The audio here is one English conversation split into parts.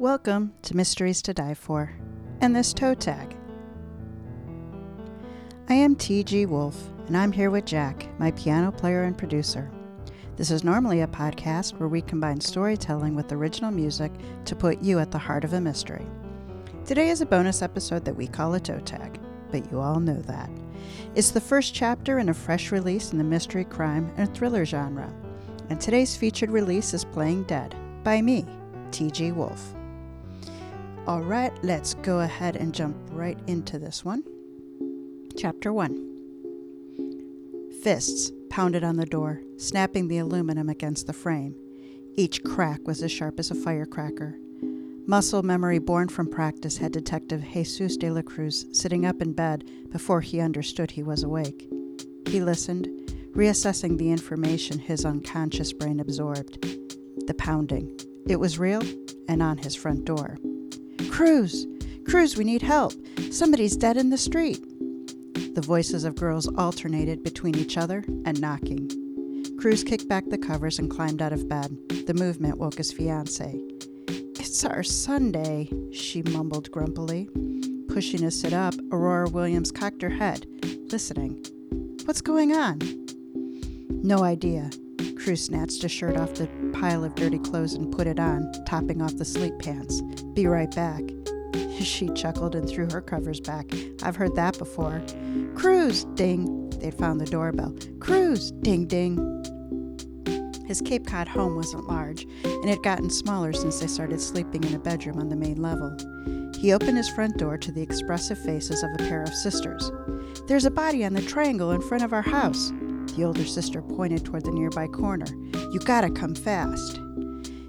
Welcome to Mysteries to Die For and this toe tag. I am T.G. Wolff, and I'm here with Jack, my piano player and producer. This is normally a podcast where we combine storytelling with original music to put you at the heart of a mystery. Today is a bonus episode that we call a toe tag, but you all know that. It's the first chapter in a fresh release in the mystery, crime, and thriller genre. And today's featured release is Playing Dead by me, T.G. Wolff. All right, let's go ahead and jump right into this one. Chapter 1 Fists pounded on the door, snapping the aluminum against the frame. Each crack was as sharp as a firecracker. Muscle memory born from practice had Detective Jesus de la Cruz sitting up in bed before he understood he was awake. He listened, reassessing the information his unconscious brain absorbed. The pounding. It was real and on his front door. Cruz! Cruz, we need help! Somebody's dead in the street! The voices of girls alternated between each other and knocking. Cruz kicked back the covers and climbed out of bed. The movement woke his fiancee. It's our Sunday, she mumbled grumpily. Pushing to sit up, Aurora Williams cocked her head, listening. What's going on? No idea. Cruz snatched a shirt off the pile of dirty clothes and put it on, topping off the sleep pants. Be right back. She chuckled and threw her covers back. I've heard that before. Cruz! Ding! They'd found the doorbell. Cruz! Ding ding! His Cape Cod home wasn't large, and it had gotten smaller since they started sleeping in a bedroom on the main level. He opened his front door to the expressive faces of a pair of sisters. There's a body on the triangle in front of our house. The older sister pointed toward the nearby corner. You gotta come fast.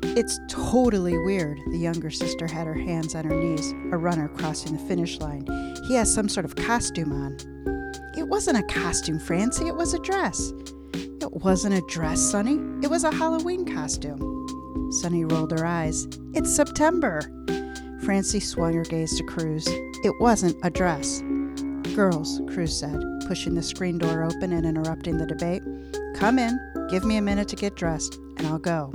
It's totally weird. The younger sister had her hands on her knees, a runner crossing the finish line. He has some sort of costume on. It wasn't a costume, Francie, it was a dress. It wasn't a dress, Sonny. It was a Halloween costume. Sonny rolled her eyes. It's September. Francie swung her gaze to Cruz. It wasn't a dress. Girls, Cruz said, pushing the screen door open and interrupting the debate. Come in, give me a minute to get dressed, and I'll go.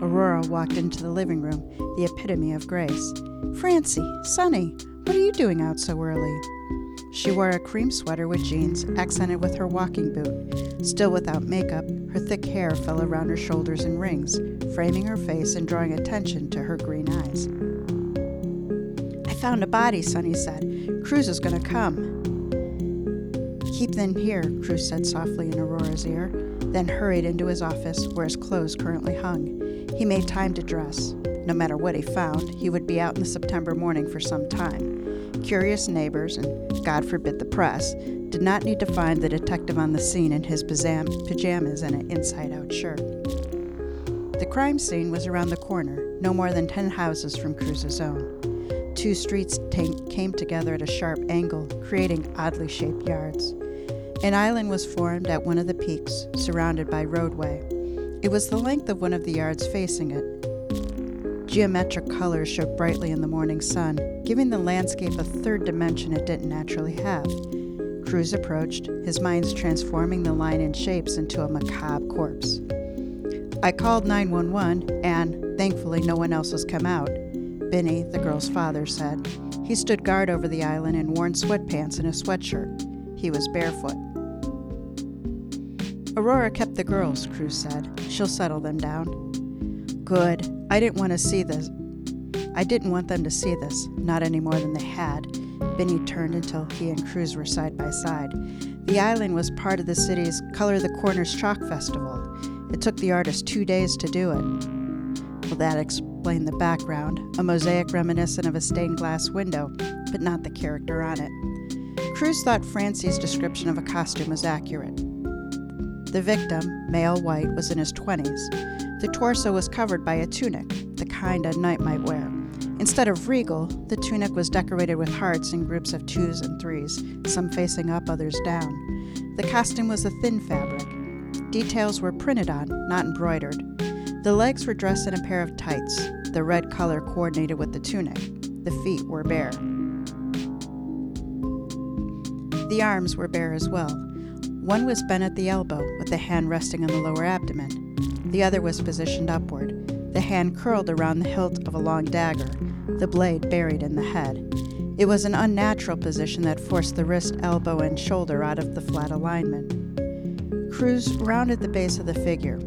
Aurora walked into the living room, the epitome of grace. Francie, Sonny, what are you doing out so early? She wore a cream sweater with jeans, accented with her walking boot. Still without makeup, her thick hair fell around her shoulders in rings, framing her face and drawing attention to her green eyes. I found a body, Sonny said. Cruz is going to come. Keep them here, Cruz said softly in Aurora's ear, then hurried into his office where his clothes currently hung. He made time to dress. No matter what he found, he would be out in the September morning for some time. Curious neighbors, and God forbid the press, did not need to find the detective on the scene in his pajamas and an inside out shirt. The crime scene was around the corner, no more than 10 houses from Cruz's own. Two streets t- came together at a sharp angle, creating oddly shaped yards. An island was formed at one of the peaks, surrounded by roadway. It was the length of one of the yards facing it. Geometric colors showed brightly in the morning sun, giving the landscape a third dimension it didn't naturally have. Cruz approached, his mind transforming the line and shapes into a macabre corpse. I called 911, and thankfully no one else has come out. Benny, the girl's father, said. He stood guard over the island in worn sweatpants and a sweatshirt. He was barefoot. Aurora kept the girls, Cruz said. She'll settle them down. Good. I didn't want to see this. I didn't want them to see this, not any more than they had. Benny turned until he and Cruz were side by side. The island was part of the city's Color the Corners Chalk Festival. It took the artist two days to do it. Well, that explained the background a mosaic reminiscent of a stained glass window, but not the character on it. Cruz thought Francie's description of a costume was accurate. The victim, male white, was in his 20s. The torso was covered by a tunic, the kind a knight might wear. Instead of regal, the tunic was decorated with hearts in groups of twos and threes, some facing up, others down. The costume was a thin fabric. Details were printed on, not embroidered. The legs were dressed in a pair of tights. The red color coordinated with the tunic. The feet were bare. The arms were bare as well. One was bent at the elbow, with the hand resting on the lower abdomen. The other was positioned upward. the hand curled around the hilt of a long dagger, the blade buried in the head. It was an unnatural position that forced the wrist, elbow, and shoulder out of the flat alignment. Cruz rounded the base of the figure.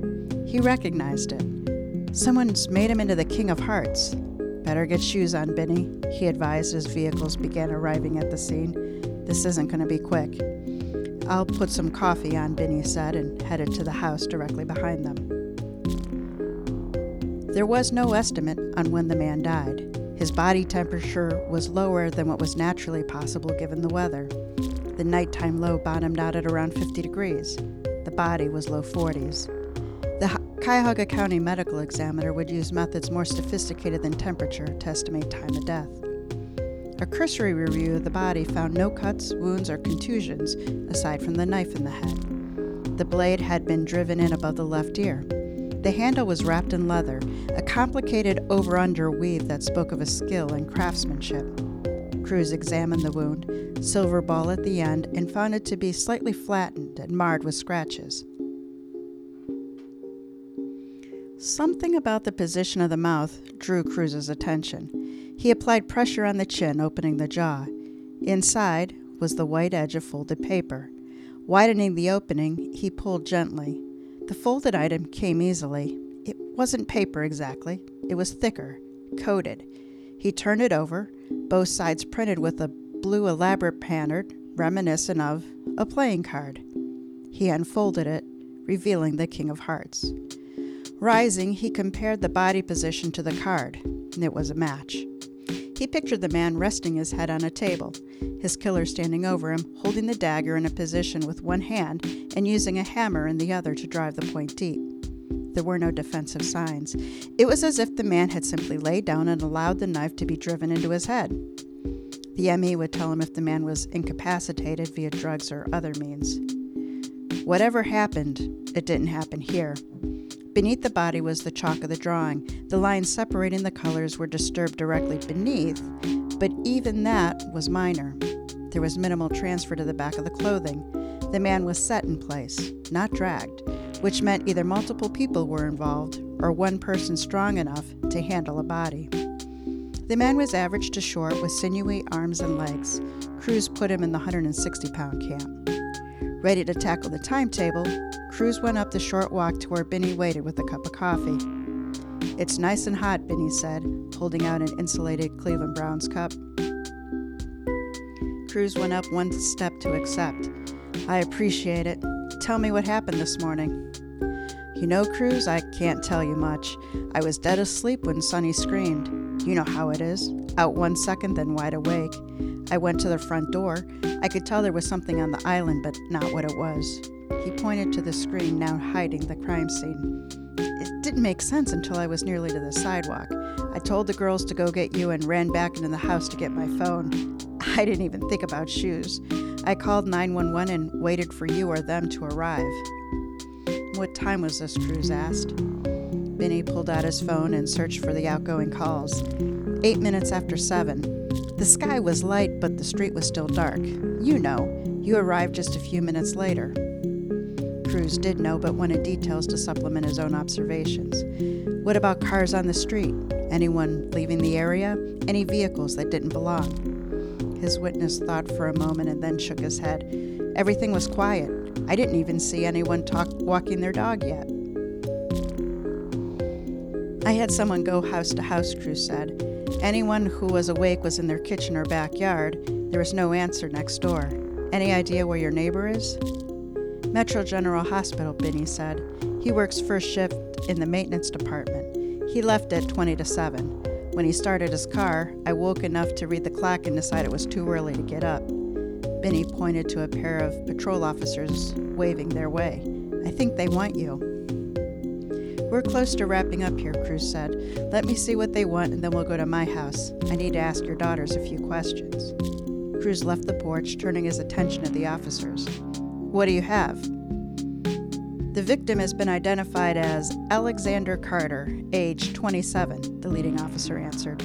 He recognized it. Someone's made him into the King of Hearts. Better get shoes on, Benny, he advised as vehicles began arriving at the scene. This isn't going to be quick. I'll put some coffee on, Benny said, and headed to the house directly behind them. There was no estimate on when the man died. His body temperature was lower than what was naturally possible given the weather. The nighttime low bottomed out at around 50 degrees. The body was low 40s. Cuyahoga County Medical Examiner would use methods more sophisticated than temperature to estimate time of death. A cursory review of the body found no cuts, wounds, or contusions aside from the knife in the head. The blade had been driven in above the left ear. The handle was wrapped in leather, a complicated over under weave that spoke of a skill and craftsmanship. Cruz examined the wound, silver ball at the end, and found it to be slightly flattened and marred with scratches. Something about the position of the mouth drew Cruz's attention. He applied pressure on the chin, opening the jaw. Inside was the white edge of folded paper. Widening the opening, he pulled gently. The folded item came easily. It wasn't paper exactly, it was thicker, coated. He turned it over, both sides printed with a blue elaborate pattern reminiscent of a playing card. He unfolded it, revealing the King of Hearts. Rising, he compared the body position to the card. It was a match. He pictured the man resting his head on a table, his killer standing over him, holding the dagger in a position with one hand and using a hammer in the other to drive the point deep. There were no defensive signs. It was as if the man had simply laid down and allowed the knife to be driven into his head. The ME would tell him if the man was incapacitated via drugs or other means. Whatever happened, it didn't happen here. Beneath the body was the chalk of the drawing. The lines separating the colors were disturbed directly beneath, but even that was minor. There was minimal transfer to the back of the clothing. The man was set in place, not dragged which meant either multiple people were involved or one person strong enough to handle a body. The man was average to short with sinewy arms and legs. Cruz put him in the 160 pound camp. Ready to tackle the timetable, Cruz went up the short walk to where Benny waited with a cup of coffee. It's nice and hot, Benny said, holding out an insulated Cleveland Browns cup. Cruz went up one step to accept. I appreciate it. Tell me what happened this morning. You know, Cruz, I can't tell you much. I was dead asleep when Sonny screamed. You know how it is out one second, then wide awake. I went to the front door. I could tell there was something on the island, but not what it was. He pointed to the screen now hiding the crime scene. It didn't make sense until I was nearly to the sidewalk. I told the girls to go get you and ran back into the house to get my phone. I didn't even think about shoes. I called 911 and waited for you or them to arrive. What time was this? Cruz asked. Benny pulled out his phone and searched for the outgoing calls. Eight minutes after seven. The sky was light, but the street was still dark. You know, you arrived just a few minutes later. Cruz did know, but wanted details to supplement his own observations. What about cars on the street? Anyone leaving the area? Any vehicles that didn't belong? His witness thought for a moment and then shook his head. Everything was quiet. I didn't even see anyone talk, walking their dog yet. I had someone go house to house, Cruz said. Anyone who was awake was in their kitchen or backyard. There was no answer next door. Any idea where your neighbor is? Metro General Hospital, Benny said. He works first shift in the maintenance department. He left at 20 to 7. When he started his car, I woke enough to read the clock and decide it was too early to get up. Benny pointed to a pair of patrol officers waving their way. I think they want you. We're close to wrapping up here, Cruz said. Let me see what they want and then we'll go to my house. I need to ask your daughters a few questions. Cruz left the porch, turning his attention to the officers. What do you have? The victim has been identified as Alexander Carter, age 27, the leading officer answered.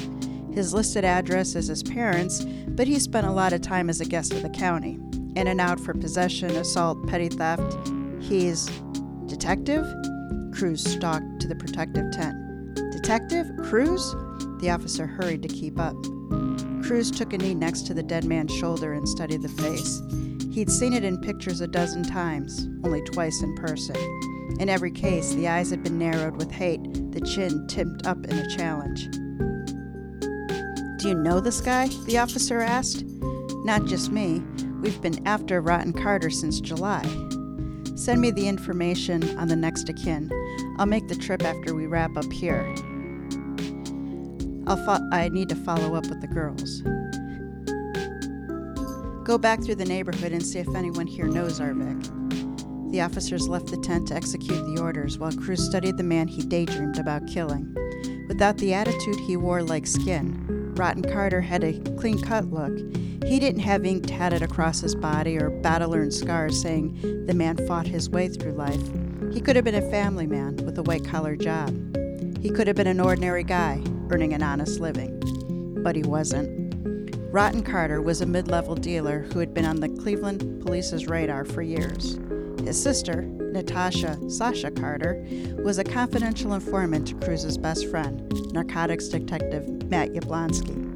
His listed address is his parents', but he spent a lot of time as a guest of the county. In and out for possession, assault, petty theft. He's. Detective? Cruz stalked to the protective tent. Detective? Cruz? The officer hurried to keep up. Cruz took a knee next to the dead man's shoulder and studied the face. He'd seen it in pictures a dozen times, only twice in person. In every case, the eyes had been narrowed with hate, the chin tipped up in a challenge. Do you know this guy? The officer asked. Not just me. We've been after Rotten Carter since July. Send me the information on the next of kin. I'll make the trip after we wrap up here. I'll fo- I need to follow up with the girls. Go back through the neighborhood and see if anyone here knows Arvik. The officers left the tent to execute the orders while Cruz studied the man he daydreamed about killing. Without the attitude he wore like skin, Rotten Carter had a clean cut look. He didn't have ink tatted across his body or battle earned scars saying the man fought his way through life. He could have been a family man with a white collar job. He could have been an ordinary guy earning an honest living. But he wasn't. Rotten Carter was a mid level dealer who had been on the Cleveland police's radar for years. His sister, Natasha Sasha Carter, was a confidential informant to Cruz's best friend, narcotics detective Matt Yablonsky.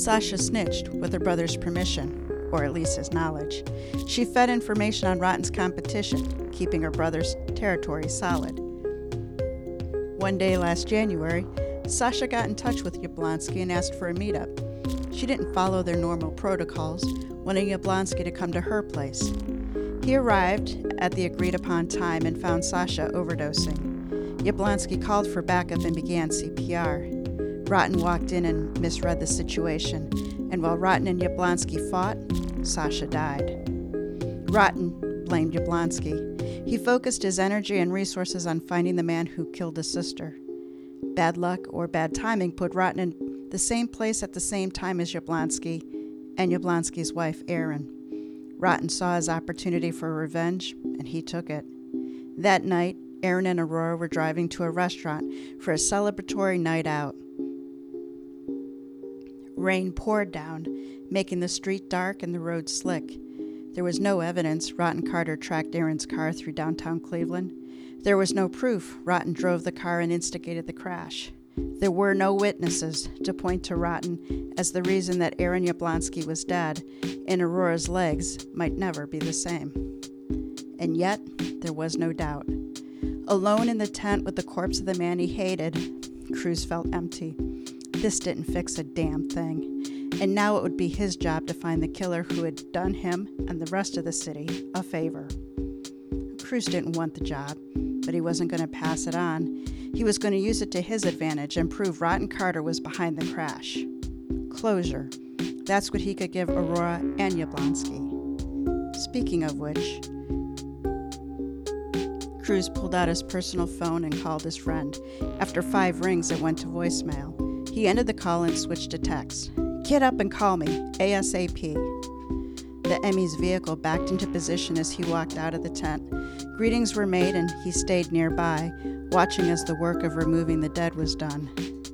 Sasha snitched with her brother's permission, or at least his knowledge. She fed information on Rotten's competition, keeping her brother's territory solid. One day last January, Sasha got in touch with Yablonsky and asked for a meetup. She didn't follow their normal protocols, wanting Yablonsky to come to her place. He arrived at the agreed upon time and found Sasha overdosing. Yablonsky called for backup and began CPR. Rotten walked in and misread the situation, and while Rotten and Yablonsky fought, Sasha died. Rotten blamed Yablonsky. He focused his energy and resources on finding the man who killed his sister. Bad luck or bad timing put Rotten in the same place at the same time as Yablonsky and Yablonsky's wife, Erin. Rotten saw his opportunity for revenge, and he took it. That night, Erin and Aurora were driving to a restaurant for a celebratory night out. Rain poured down, making the street dark and the road slick. There was no evidence Rotten Carter tracked Erin's car through downtown Cleveland. There was no proof Rotten drove the car and instigated the crash. There were no witnesses to point to Rotten as the reason that Erin Yablonsky was dead, and Aurora's legs might never be the same. And yet, there was no doubt. Alone in the tent with the corpse of the man he hated, Cruz felt empty. This didn't fix a damn thing. And now it would be his job to find the killer who had done him and the rest of the city a favor. Cruz didn't want the job but he wasn't going to pass it on. He was going to use it to his advantage and prove Rotten Carter was behind the crash. Closure. That's what he could give Aurora and Yablonsky. Speaking of which, Cruz pulled out his personal phone and called his friend. After five rings, it went to voicemail. He ended the call and switched to text. Get up and call me, ASAP. The ME's vehicle backed into position as he walked out of the tent. Greetings were made, and he stayed nearby, watching as the work of removing the dead was done.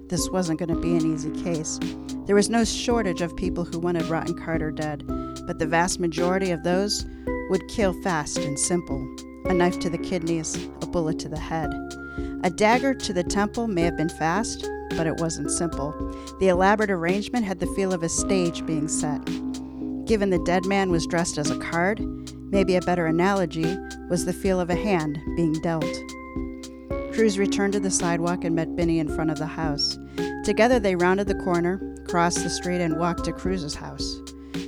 This wasn't going to be an easy case. There was no shortage of people who wanted Rotten Carter dead, but the vast majority of those would kill fast and simple a knife to the kidneys, a bullet to the head. A dagger to the temple may have been fast, but it wasn't simple. The elaborate arrangement had the feel of a stage being set. Given the dead man was dressed as a card, maybe a better analogy was the feel of a hand being dealt. Cruz returned to the sidewalk and met Benny in front of the house. Together they rounded the corner, crossed the street, and walked to Cruz's house.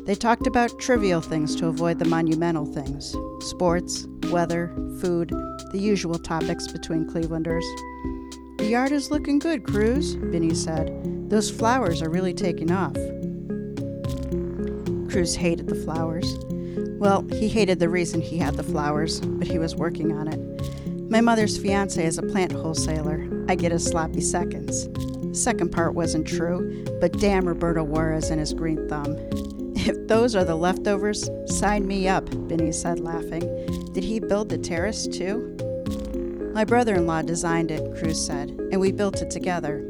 They talked about trivial things to avoid the monumental things sports, weather, food, the usual topics between Clevelanders. The yard is looking good, Cruz, Benny said. Those flowers are really taking off. Cruz hated the flowers. Well, he hated the reason he had the flowers, but he was working on it. My mother's fiance is a plant wholesaler. I get his sloppy seconds. Second part wasn't true, but damn Roberto Juarez and his green thumb. If those are the leftovers, sign me up, Benny said, laughing. Did he build the terrace too? My brother in law designed it, Cruz said, and we built it together.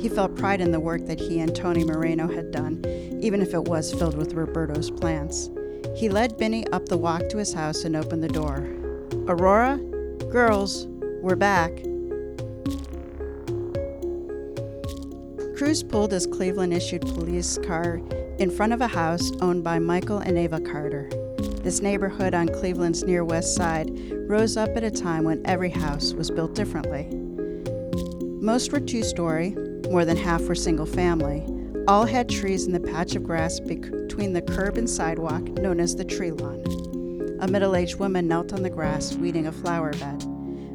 He felt pride in the work that he and Tony Moreno had done, even if it was filled with Roberto's plants. He led Benny up the walk to his house and opened the door. Aurora, girls, we're back. Cruz pulled his Cleveland issued police car in front of a house owned by Michael and Ava Carter. This neighborhood on Cleveland's near west side rose up at a time when every house was built differently. Most were two story, more than half were single family. All had trees in the patch of grass between the curb and sidewalk known as the tree lawn. A middle aged woman knelt on the grass, weeding a flower bed.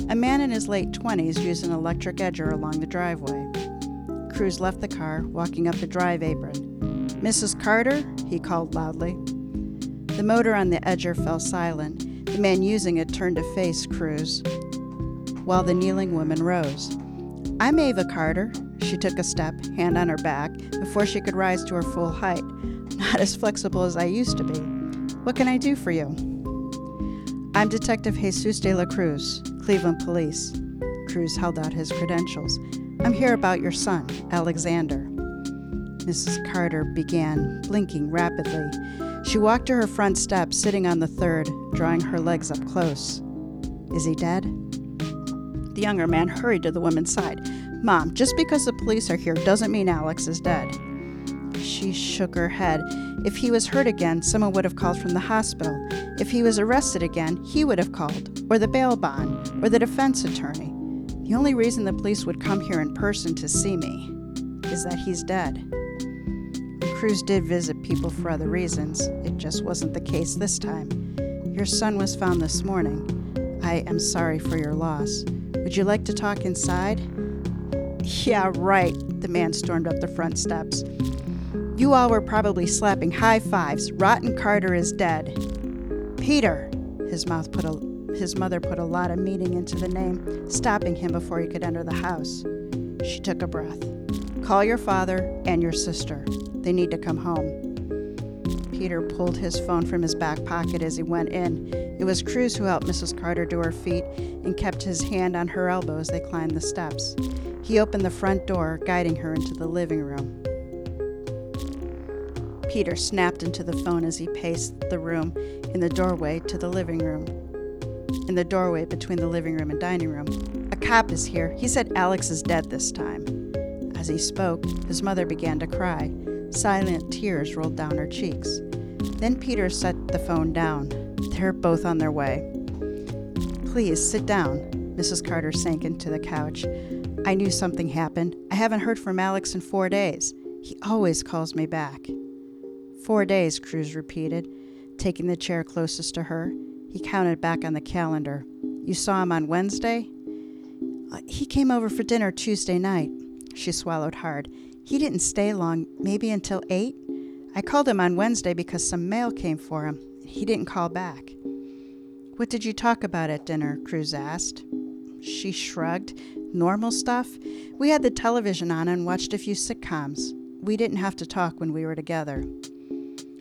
A man in his late 20s used an electric edger along the driveway. Cruz left the car, walking up the drive apron. Mrs. Carter, he called loudly. The motor on the edger fell silent. The man using it turned to face Cruz, while the kneeling woman rose. I'm Ava Carter. She took a step, hand on her back, before she could rise to her full height. Not as flexible as I used to be. What can I do for you? I'm Detective Jesus de la Cruz, Cleveland Police. Cruz held out his credentials. I'm here about your son, Alexander. Mrs. Carter began, blinking rapidly. She walked to her front step, sitting on the third, drawing her legs up close. Is he dead? The younger man hurried to the woman's side. Mom, just because the police are here doesn't mean Alex is dead. She shook her head. If he was hurt again, someone would have called from the hospital. If he was arrested again, he would have called, or the bail bond, or the defense attorney. The only reason the police would come here in person to see me is that he's dead. Cruz did visit people for other reasons. Just wasn't the case this time. Your son was found this morning. I am sorry for your loss. Would you like to talk inside? Yeah, right, the man stormed up the front steps. You all were probably slapping high fives. Rotten Carter is dead. Peter, his mouth put a his mother put a lot of meaning into the name, stopping him before he could enter the house. She took a breath. Call your father and your sister. They need to come home. Peter pulled his phone from his back pocket as he went in. It was Cruz who helped Mrs. Carter to her feet and kept his hand on her elbow as they climbed the steps. He opened the front door, guiding her into the living room. Peter snapped into the phone as he paced the room in the doorway to the living room. In the doorway between the living room and dining room. A cop is here. He said Alex is dead this time. As he spoke, his mother began to cry. Silent tears rolled down her cheeks. Then Peter set the phone down. They're both on their way. Please sit down. Mrs. Carter sank into the couch. I knew something happened. I haven't heard from Alex in four days. He always calls me back. Four days, Cruz repeated, taking the chair closest to her. He counted back on the calendar. You saw him on Wednesday? Uh, he came over for dinner Tuesday night. She swallowed hard. He didn't stay long, maybe until 8. I called him on Wednesday because some mail came for him. He didn't call back. What did you talk about at dinner? Cruz asked. She shrugged. Normal stuff. We had the television on and watched a few sitcoms. We didn't have to talk when we were together.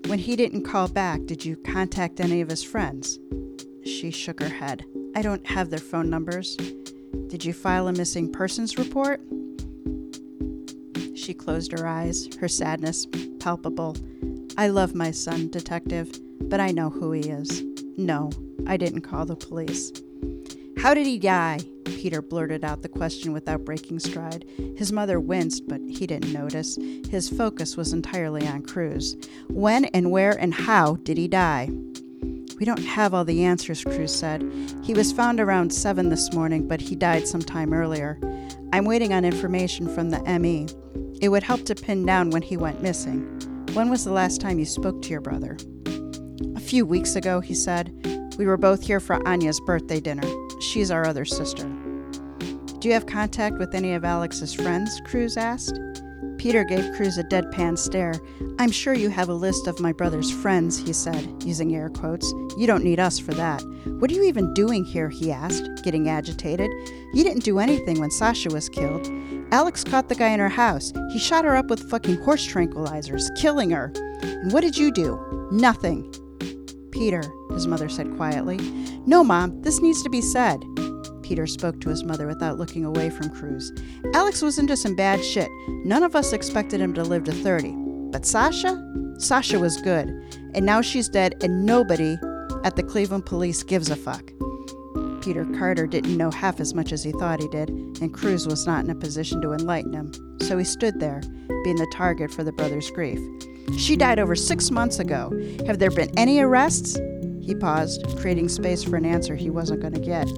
When he didn't call back, did you contact any of his friends? She shook her head. I don't have their phone numbers. Did you file a missing persons report? She closed her eyes, her sadness palpable. I love my son, detective, but I know who he is. No, I didn't call the police. How did he die? Peter blurted out the question without breaking stride. His mother winced, but he didn't notice. His focus was entirely on Cruz. When and where and how did he die? We don't have all the answers, Cruz said. He was found around 7 this morning, but he died some time earlier. I'm waiting on information from the ME. It would help to pin down when he went missing. When was the last time you spoke to your brother? A few weeks ago, he said. We were both here for Anya's birthday dinner. She's our other sister. Do you have contact with any of Alex's friends? Cruz asked. Peter gave Cruz a deadpan stare. I'm sure you have a list of my brother's friends, he said, using air quotes. You don't need us for that. What are you even doing here? he asked, getting agitated. You didn't do anything when Sasha was killed. Alex caught the guy in her house. He shot her up with fucking horse tranquilizers, killing her. And what did you do? Nothing. Peter, his mother said quietly. No, Mom, this needs to be said. Peter spoke to his mother without looking away from Cruz. Alex was into some bad shit. None of us expected him to live to 30. But Sasha? Sasha was good. And now she's dead, and nobody at the Cleveland police gives a fuck. Peter Carter didn't know half as much as he thought he did, and Cruz was not in a position to enlighten him, so he stood there, being the target for the brother's grief. She died over six months ago. Have there been any arrests? He paused, creating space for an answer he wasn't going to get.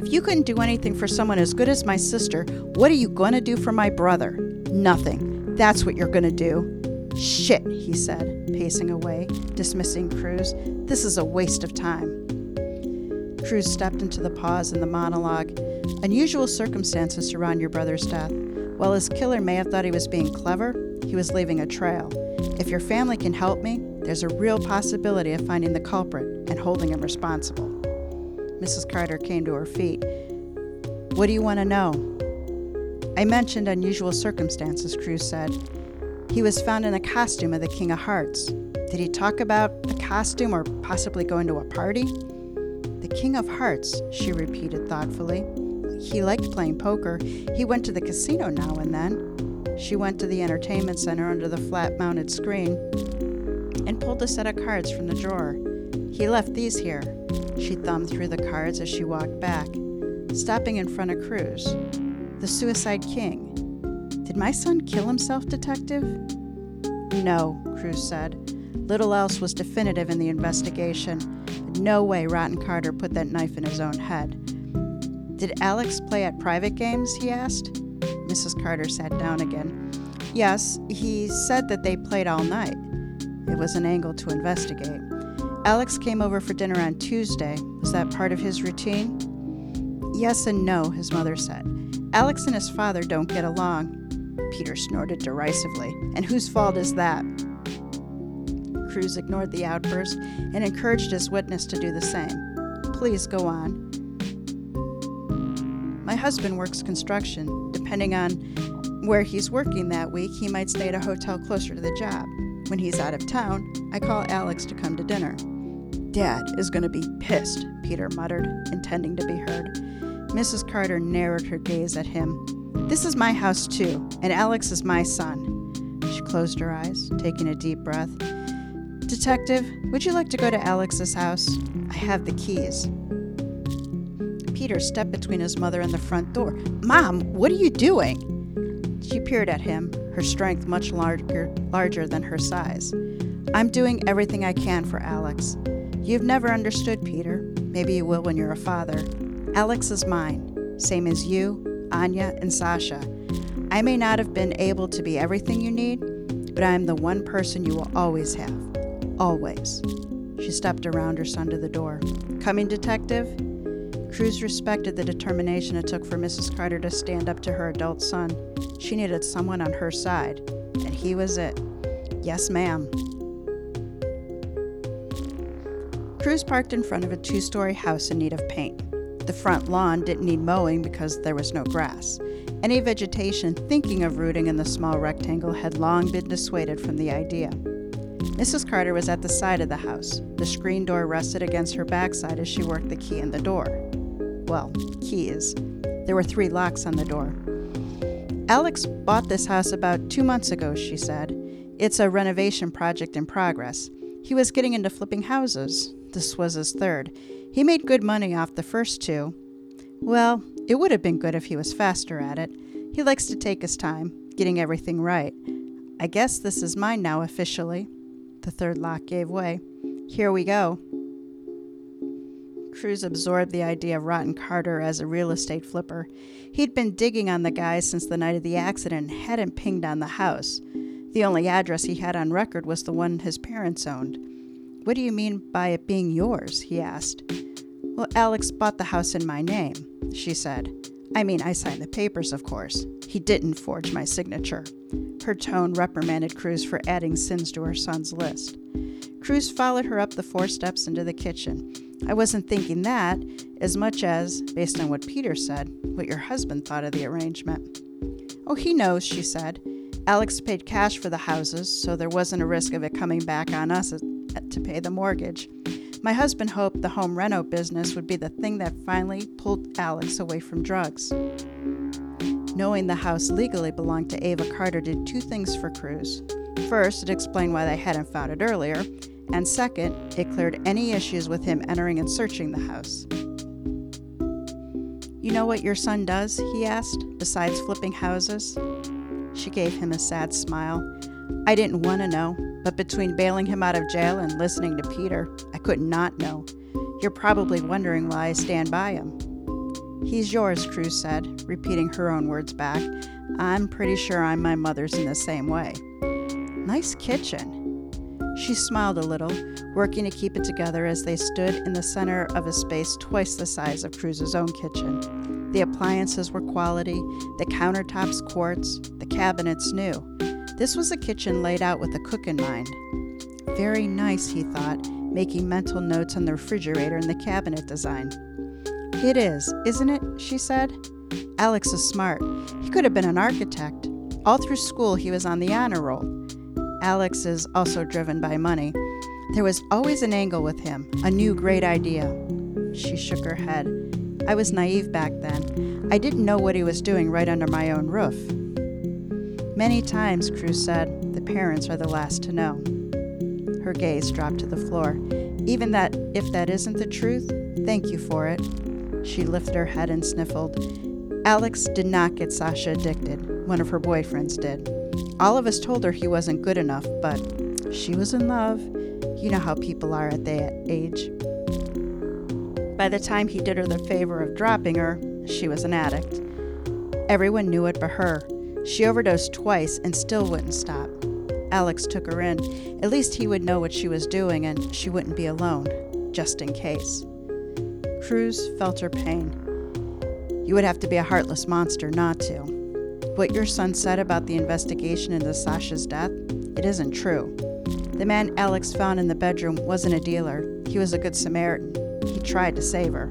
If you couldn't do anything for someone as good as my sister, what are you going to do for my brother? Nothing. That's what you're going to do. Shit, he said, pacing away, dismissing Cruz. This is a waste of time. Cruz stepped into the pause in the monologue. Unusual circumstances surround your brother's death. While his killer may have thought he was being clever, he was leaving a trail. If your family can help me, there's a real possibility of finding the culprit and holding him responsible. Mrs. Carter came to her feet. What do you want to know? I mentioned unusual circumstances, Cruz said. He was found in a costume of the King of Hearts. Did he talk about a costume or possibly going to a party? King of Hearts, she repeated thoughtfully. He liked playing poker. He went to the casino now and then. She went to the entertainment center under the flat mounted screen and pulled a set of cards from the drawer. He left these here. She thumbed through the cards as she walked back, stopping in front of Cruz. The Suicide King. Did my son kill himself, Detective? No, Cruz said. Little else was definitive in the investigation. No way Rotten Carter put that knife in his own head. Did Alex play at private games? he asked. Mrs. Carter sat down again. Yes, he said that they played all night. It was an angle to investigate. Alex came over for dinner on Tuesday. Was that part of his routine? Yes and no, his mother said. Alex and his father don't get along. Peter snorted derisively. And whose fault is that? Cruz ignored the outburst and encouraged his witness to do the same. Please go on. My husband works construction. Depending on where he's working that week, he might stay at a hotel closer to the job. When he's out of town, I call Alex to come to dinner. Dad is going to be pissed, Peter muttered, intending to be heard. Mrs. Carter narrowed her gaze at him. This is my house, too, and Alex is my son. She closed her eyes, taking a deep breath. Detective, would you like to go to Alex's house? I have the keys. Peter stepped between his mother and the front door. Mom, what are you doing? She peered at him, her strength much larger, larger than her size. I'm doing everything I can for Alex. You've never understood, Peter. Maybe you will when you're a father. Alex is mine, same as you, Anya, and Sasha. I may not have been able to be everything you need, but I am the one person you will always have. Always. She stepped around her son to the door. Coming, detective? Cruz respected the determination it took for Mrs. Carter to stand up to her adult son. She needed someone on her side, and he was it. Yes, ma'am. Cruz parked in front of a two story house in need of paint. The front lawn didn't need mowing because there was no grass. Any vegetation thinking of rooting in the small rectangle had long been dissuaded from the idea. Mrs. Carter was at the side of the house. The screen door rested against her backside as she worked the key in the door. Well, keys. There were three locks on the door. Alex bought this house about two months ago, she said. It's a renovation project in progress. He was getting into flipping houses. This was his third. He made good money off the first two. Well, it would have been good if he was faster at it. He likes to take his time, getting everything right. I guess this is mine now officially. The third lock gave way. Here we go. Cruz absorbed the idea of Rotten Carter as a real estate flipper. He'd been digging on the guy since the night of the accident and hadn't pinged on the house. The only address he had on record was the one his parents owned. What do you mean by it being yours? he asked. Well, Alex bought the house in my name, she said. I mean, I signed the papers, of course. He didn't forge my signature. Her tone reprimanded Cruz for adding sins to her son's list. Cruz followed her up the four steps into the kitchen. I wasn't thinking that as much as, based on what Peter said, what your husband thought of the arrangement. Oh, he knows, she said. Alex paid cash for the houses, so there wasn't a risk of it coming back on us to pay the mortgage. My husband hoped the home reno business would be the thing that finally pulled Alex away from drugs. Knowing the house legally belonged to Ava Carter did two things for Cruz. First, it explained why they hadn't found it earlier, and second, it cleared any issues with him entering and searching the house. You know what your son does? he asked, besides flipping houses. She gave him a sad smile. I didn't want to know, but between bailing him out of jail and listening to Peter, I could not know. You're probably wondering why I stand by him. He's yours, Cruz said, repeating her own words back. I'm pretty sure I'm my mother's in the same way. Nice kitchen. She smiled a little, working to keep it together as they stood in the center of a space twice the size of Cruz's own kitchen. The appliances were quality, the countertops quartz, the cabinets new. This was a kitchen laid out with a cook in mind. Very nice, he thought, making mental notes on the refrigerator and the cabinet design. It is, isn't it? she said. Alex is smart. He could have been an architect. All through school, he was on the honor roll. Alex is also driven by money. There was always an angle with him, a new great idea. She shook her head. I was naive back then. I didn't know what he was doing right under my own roof. Many times, Cruz said, the parents are the last to know. Her gaze dropped to the floor. Even that, if that isn't the truth, thank you for it. She lifted her head and sniffled. Alex did not get Sasha addicted. One of her boyfriends did. All of us told her he wasn't good enough, but she was in love. You know how people are at that age. By the time he did her the favor of dropping her, she was an addict. Everyone knew it but her. She overdosed twice and still wouldn't stop. Alex took her in. At least he would know what she was doing and she wouldn't be alone, just in case. Cruz felt her pain. You would have to be a heartless monster not to. What your son said about the investigation into Sasha's death, it isn't true. The man Alex found in the bedroom wasn't a dealer. He was a good Samaritan. He tried to save her.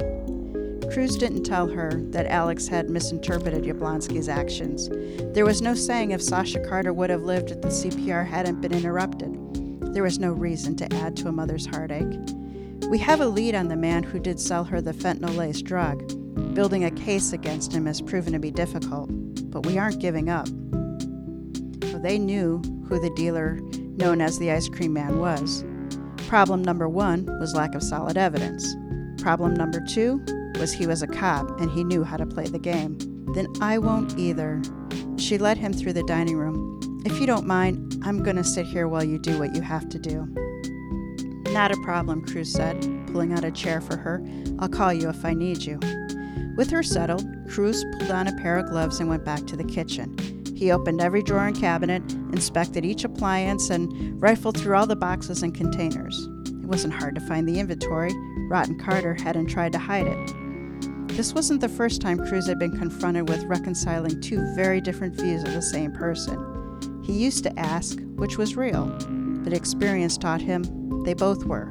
Cruz didn't tell her that Alex had misinterpreted Yablonsky's actions. There was no saying if Sasha Carter would have lived if the CPR hadn't been interrupted. There was no reason to add to a mother's heartache. We have a lead on the man who did sell her the fentanyl laced drug. Building a case against him has proven to be difficult, but we aren't giving up. Well, they knew who the dealer known as the Ice Cream Man was. Problem number one was lack of solid evidence. Problem number two was he was a cop and he knew how to play the game. Then I won't either. She led him through the dining room. If you don't mind, I'm going to sit here while you do what you have to do. Not a problem, Cruz said, pulling out a chair for her. I'll call you if I need you. With her settled, Cruz pulled on a pair of gloves and went back to the kitchen. He opened every drawer and cabinet, inspected each appliance, and rifled through all the boxes and containers. It wasn't hard to find the inventory. Rotten Carter hadn't tried to hide it. This wasn't the first time Cruz had been confronted with reconciling two very different views of the same person. He used to ask which was real, but experience taught him they both were.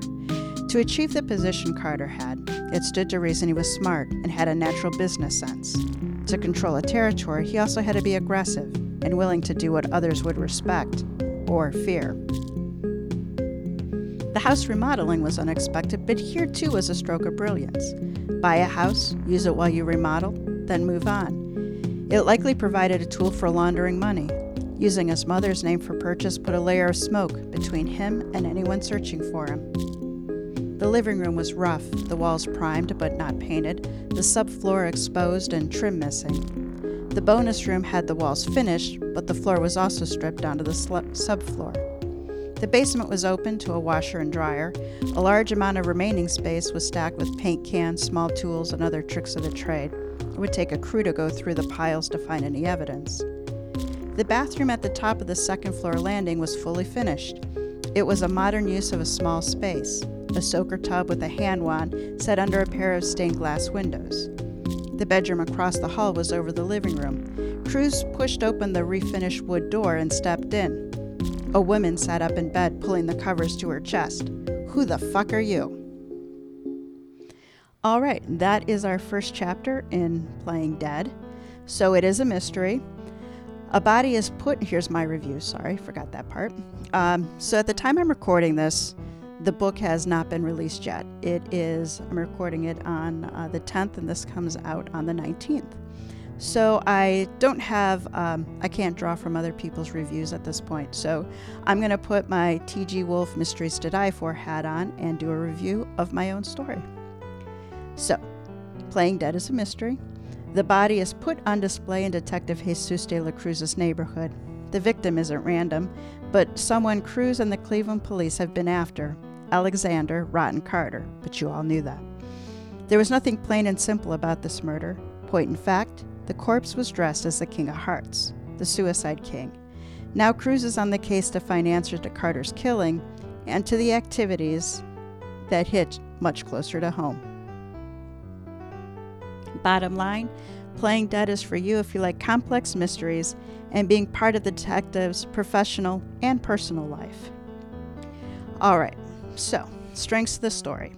To achieve the position Carter had, it stood to reason he was smart and had a natural business sense. To control a territory, he also had to be aggressive and willing to do what others would respect or fear. The house remodeling was unexpected, but here too was a stroke of brilliance. Buy a house, use it while you remodel, then move on. It likely provided a tool for laundering money. Using his mother's name for purchase put a layer of smoke between him and anyone searching for him. The living room was rough, the walls primed but not painted, the subfloor exposed and trim missing. The bonus room had the walls finished, but the floor was also stripped onto the subfloor. The basement was open to a washer and dryer. A large amount of remaining space was stacked with paint cans, small tools, and other tricks of the trade. It would take a crew to go through the piles to find any evidence. The bathroom at the top of the second floor landing was fully finished. It was a modern use of a small space, a soaker tub with a hand wand set under a pair of stained glass windows. The bedroom across the hall was over the living room. Cruz pushed open the refinished wood door and stepped in. A woman sat up in bed, pulling the covers to her chest. Who the fuck are you? All right, that is our first chapter in Playing Dead. So it is a mystery. A body is put, here's my review, sorry, forgot that part. Um, so at the time I'm recording this, the book has not been released yet. It is, I'm recording it on uh, the 10th, and this comes out on the 19th. So I don't have, um, I can't draw from other people's reviews at this point. So I'm going to put my T.G. Wolff Mysteries to Die For hat on and do a review of my own story. So, Playing Dead is a mystery. The body is put on display in Detective Jesus de la Cruz's neighborhood. The victim isn't random, but someone Cruz and the Cleveland police have been after Alexander Rotten Carter, but you all knew that. There was nothing plain and simple about this murder. Point in fact, the corpse was dressed as the King of Hearts, the Suicide King. Now Cruz is on the case to find answers to Carter's killing and to the activities that hit much closer to home. Bottom line, playing dead is for you if you like complex mysteries and being part of the detective's professional and personal life. All right, so strengths of the story.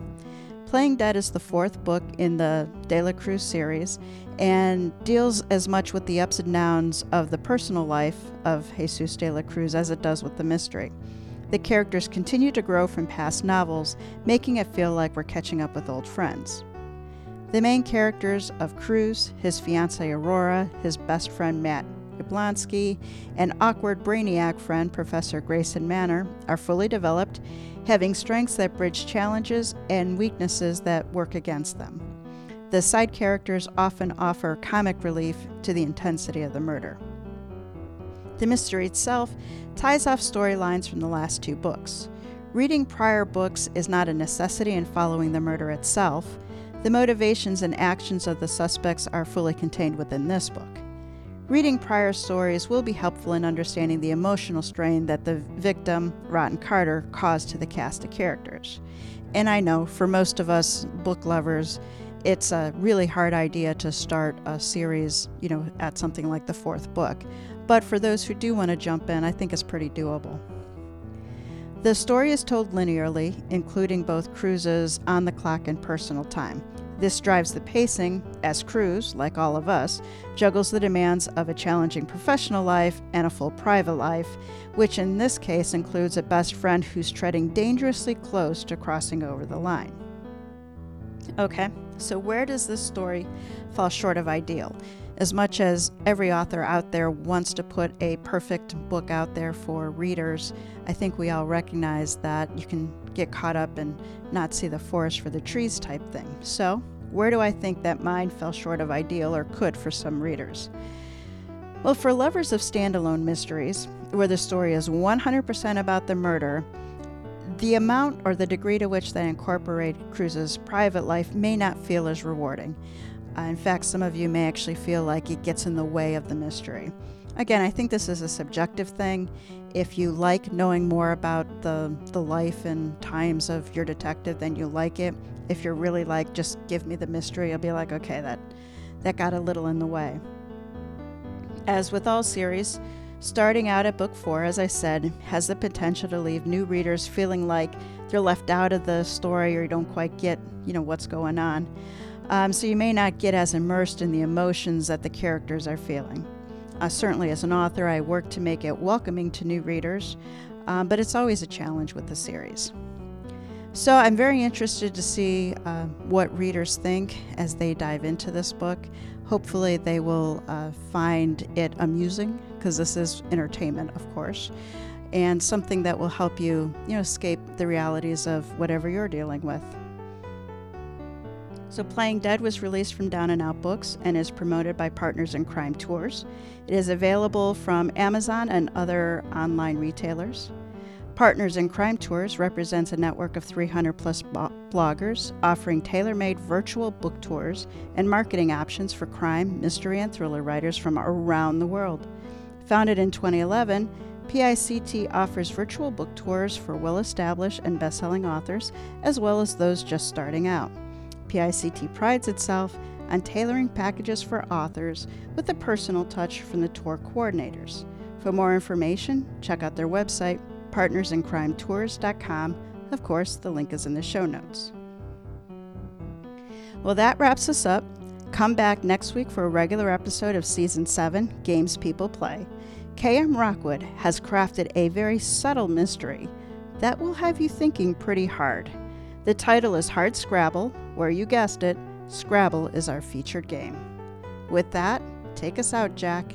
Playing Dead is the fourth book in the De La Cruz series and deals as much with the ups and downs of the personal life of Jesus de la Cruz as it does with the mystery. The characters continue to grow from past novels, making it feel like we're catching up with old friends. The main characters of Cruz, his fiancee Aurora, his best friend Matt Yablonsky, and awkward brainiac friend Professor Grayson Manor are fully developed, having strengths that bridge challenges and weaknesses that work against them. The side characters often offer comic relief to the intensity of the murder. The mystery itself ties off storylines from the last two books. Reading prior books is not a necessity in following the murder itself. The motivations and actions of the suspects are fully contained within this book. Reading prior stories will be helpful in understanding the emotional strain that the victim, Rotten Carter, caused to the cast of characters. And I know for most of us book lovers, it's a really hard idea to start a series, you know, at something like the fourth book. But for those who do want to jump in, I think it's pretty doable. The story is told linearly, including both Cruz's on the clock and personal time. This drives the pacing, as Cruz, like all of us, juggles the demands of a challenging professional life and a full private life, which in this case includes a best friend who's treading dangerously close to crossing over the line. Okay, so where does this story fall short of ideal? As much as every author out there wants to put a perfect book out there for readers, I think we all recognize that you can get caught up and not see the forest for the trees type thing. So, where do I think that mine fell short of ideal or could for some readers? Well, for lovers of standalone mysteries, where the story is 100% about the murder, the amount or the degree to which they incorporate Cruz's private life may not feel as rewarding. Uh, in fact, some of you may actually feel like it gets in the way of the mystery. Again, I think this is a subjective thing. If you like knowing more about the, the life and times of your detective, then you like it. If you're really like, just give me the mystery, you'll be like, okay, that, that got a little in the way. As with all series, starting out at book four, as I said, has the potential to leave new readers feeling like they're left out of the story or you don't quite get, you know, what's going on. Um, so you may not get as immersed in the emotions that the characters are feeling. Uh, certainly, as an author, I work to make it welcoming to new readers, um, but it's always a challenge with the series. So I'm very interested to see uh, what readers think as they dive into this book. Hopefully, they will uh, find it amusing because this is entertainment, of course, and something that will help you, you know, escape the realities of whatever you're dealing with. So, Playing Dead was released from Down and Out Books and is promoted by Partners in Crime Tours. It is available from Amazon and other online retailers. Partners in Crime Tours represents a network of 300 plus bloggers offering tailor made virtual book tours and marketing options for crime, mystery, and thriller writers from around the world. Founded in 2011, PICT offers virtual book tours for well established and best selling authors, as well as those just starting out. PICT prides itself on tailoring packages for authors with a personal touch from the tour coordinators. For more information, check out their website, partnersincrimetours.com. Of course, the link is in the show notes. Well, that wraps us up. Come back next week for a regular episode of Season 7 Games People Play. KM Rockwood has crafted a very subtle mystery that will have you thinking pretty hard. The title is Hard Scrabble, where you guessed it, Scrabble is our featured game. With that, take us out, Jack.